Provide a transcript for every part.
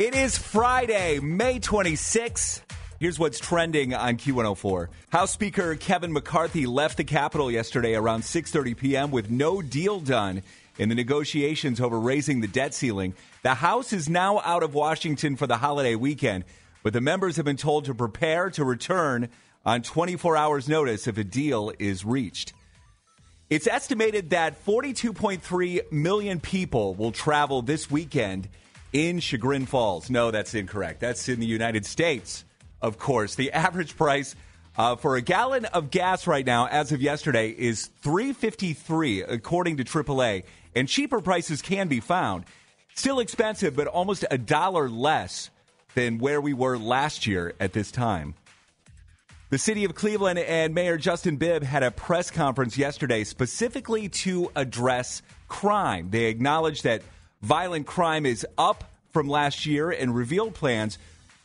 It is Friday, May 26th. Here's what's trending on Q104. House Speaker Kevin McCarthy left the Capitol yesterday around 6:30 p.m. with no deal done in the negotiations over raising the debt ceiling. The House is now out of Washington for the holiday weekend, but the members have been told to prepare to return on 24 hours notice if a deal is reached. It's estimated that 42.3 million people will travel this weekend in Chagrin Falls. No, that's incorrect. That's in the United States, of course. The average price uh, for a gallon of gas right now, as of yesterday, is 353 according to AAA, and cheaper prices can be found. Still expensive, but almost a dollar less than where we were last year at this time. The city of Cleveland and Mayor Justin Bibb had a press conference yesterday specifically to address crime. They acknowledged that violent crime is up from last year and revealed plans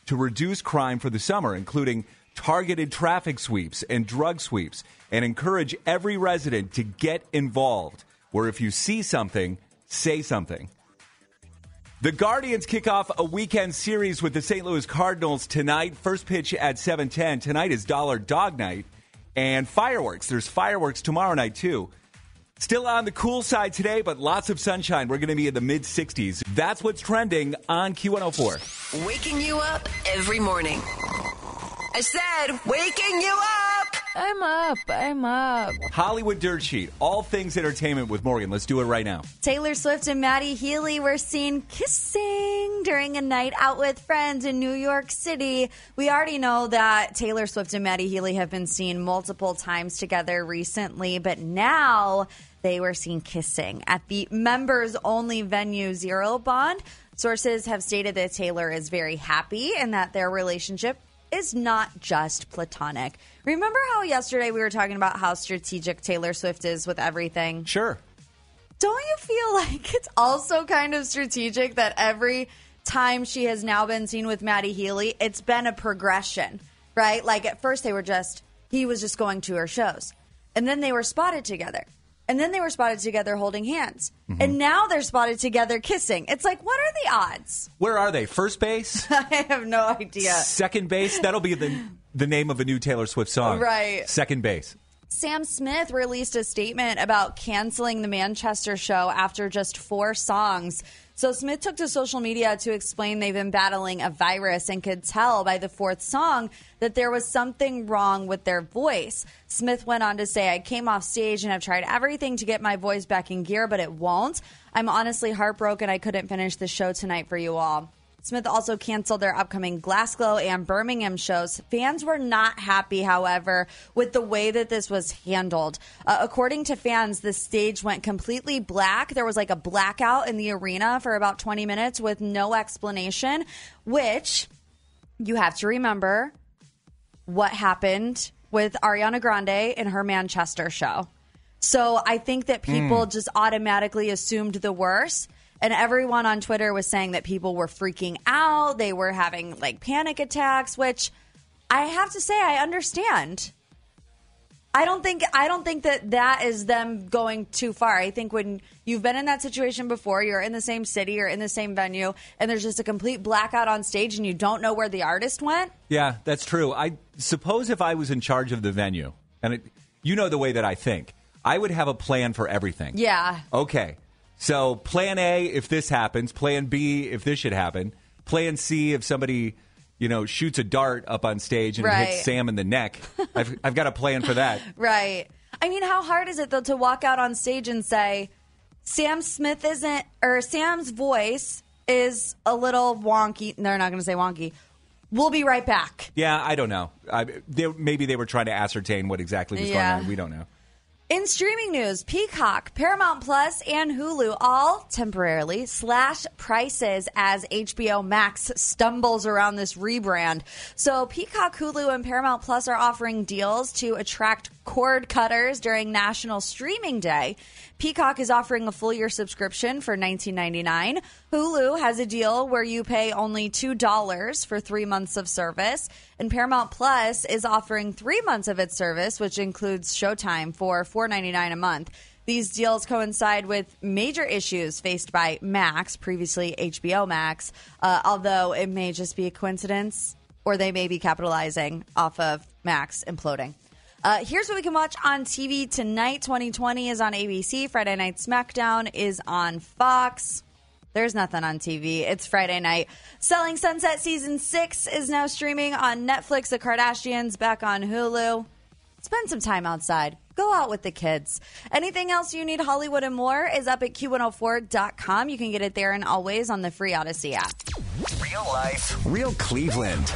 to reduce crime for the summer, including targeted traffic sweeps and drug sweeps, and encourage every resident to get involved. Where if you see something, say something. The Guardians kick off a weekend series with the St. Louis Cardinals tonight. First pitch at 7:10. Tonight is Dollar Dog Night and fireworks. There's fireworks tomorrow night too. Still on the cool side today, but lots of sunshine. We're going to be in the mid 60s. That's what's trending on Q104. Waking you up every morning. I said, waking you up. I'm up. I'm up. Hollywood Dirt Sheet, all things entertainment with Morgan. Let's do it right now. Taylor Swift and Matty Healy were seen kissing during a night out with friends in New York City. We already know that Taylor Swift and Matty Healy have been seen multiple times together recently, but now they were seen kissing at the members only venue Zero Bond. Sources have stated that Taylor is very happy and that their relationship is not just platonic. Remember how yesterday we were talking about how strategic Taylor Swift is with everything? Sure. Don't you feel like it's also kind of strategic that every time she has now been seen with Matty Healy, it's been a progression, right? Like at first they were just, he was just going to her shows. And then they were spotted together. And then they were spotted together holding hands. Mm-hmm. And now they're spotted together kissing. It's like, what are the odds? Where are they? First base? I have no idea. Second base? That'll be the the name of a new Taylor Swift song. Right. Second base. Sam Smith released a statement about canceling the Manchester show after just four songs. So Smith took to social media to explain they've been battling a virus and could tell by the fourth song that there was something wrong with their voice. Smith went on to say, I came off stage and I've tried everything to get my voice back in gear, but it won't. I'm honestly heartbroken I couldn't finish the show tonight for you all. Smith also canceled their upcoming Glasgow and Birmingham shows. Fans were not happy, however, with the way that this was handled. Uh, according to fans, the stage went completely black. There was like a blackout in the arena for about 20 minutes with no explanation, which you have to remember what happened with Ariana Grande in her Manchester show. So I think that people just automatically assumed the worst. And everyone on Twitter was saying that people were freaking out. They were having like panic attacks, which I have to say, I understand. I don't think I don't think that that is them going too far. I think when you've been in that situation before, you're in the same city, you're in the same venue, and there's just a complete blackout on stage, and you don't know where the artist went. Yeah, that's true. I suppose if I was in charge of the venue, and it, you know the way that I think, I would have a plan for everything. Yeah, Okay. So, plan A if this happens, plan B if this should happen, plan C if somebody, you know, shoots a dart up on stage and Right. hits Sam in the neck. I've, I've got a plan for that. right. I mean, how hard is it though to walk out on stage and say, Sam Smith isn't, or Sam's voice is a little wonky. They're not going to say wonky. We'll be right back. Yeah, I don't know. I, they, maybe they were trying to ascertain what exactly was Yeah. going on. We don't know. In streaming news, Peacock, Paramount Plus, and Hulu all temporarily slash prices as HBO Max stumbles around this rebrand. So, Peacock, Hulu, and Paramount Plus are offering deals to attract cord cutters during National Streaming Day. Peacock is offering a full year subscription for $19.99. Hulu has a deal where you pay only $2 for three months of service. And Paramount Plus is offering three months of its service, which includes Showtime for $4.99 a month. These deals coincide with major issues faced by Max, previously HBO Max, uh, although it may just be a coincidence or they may be capitalizing off of Max imploding. Uh, here's what we can watch on TV tonight. 2020 is on ABC. Friday Night SmackDown is on Fox. There's nothing on TV. It's Friday night. Selling Sunset Season 6 is now streaming on Netflix. The Kardashians back on Hulu. Spend some time outside. Go out with the kids. Anything else you need Hollywood and more is up at Q104.com. You can get it there and always on the free Audacy app. Real life, real Cleveland.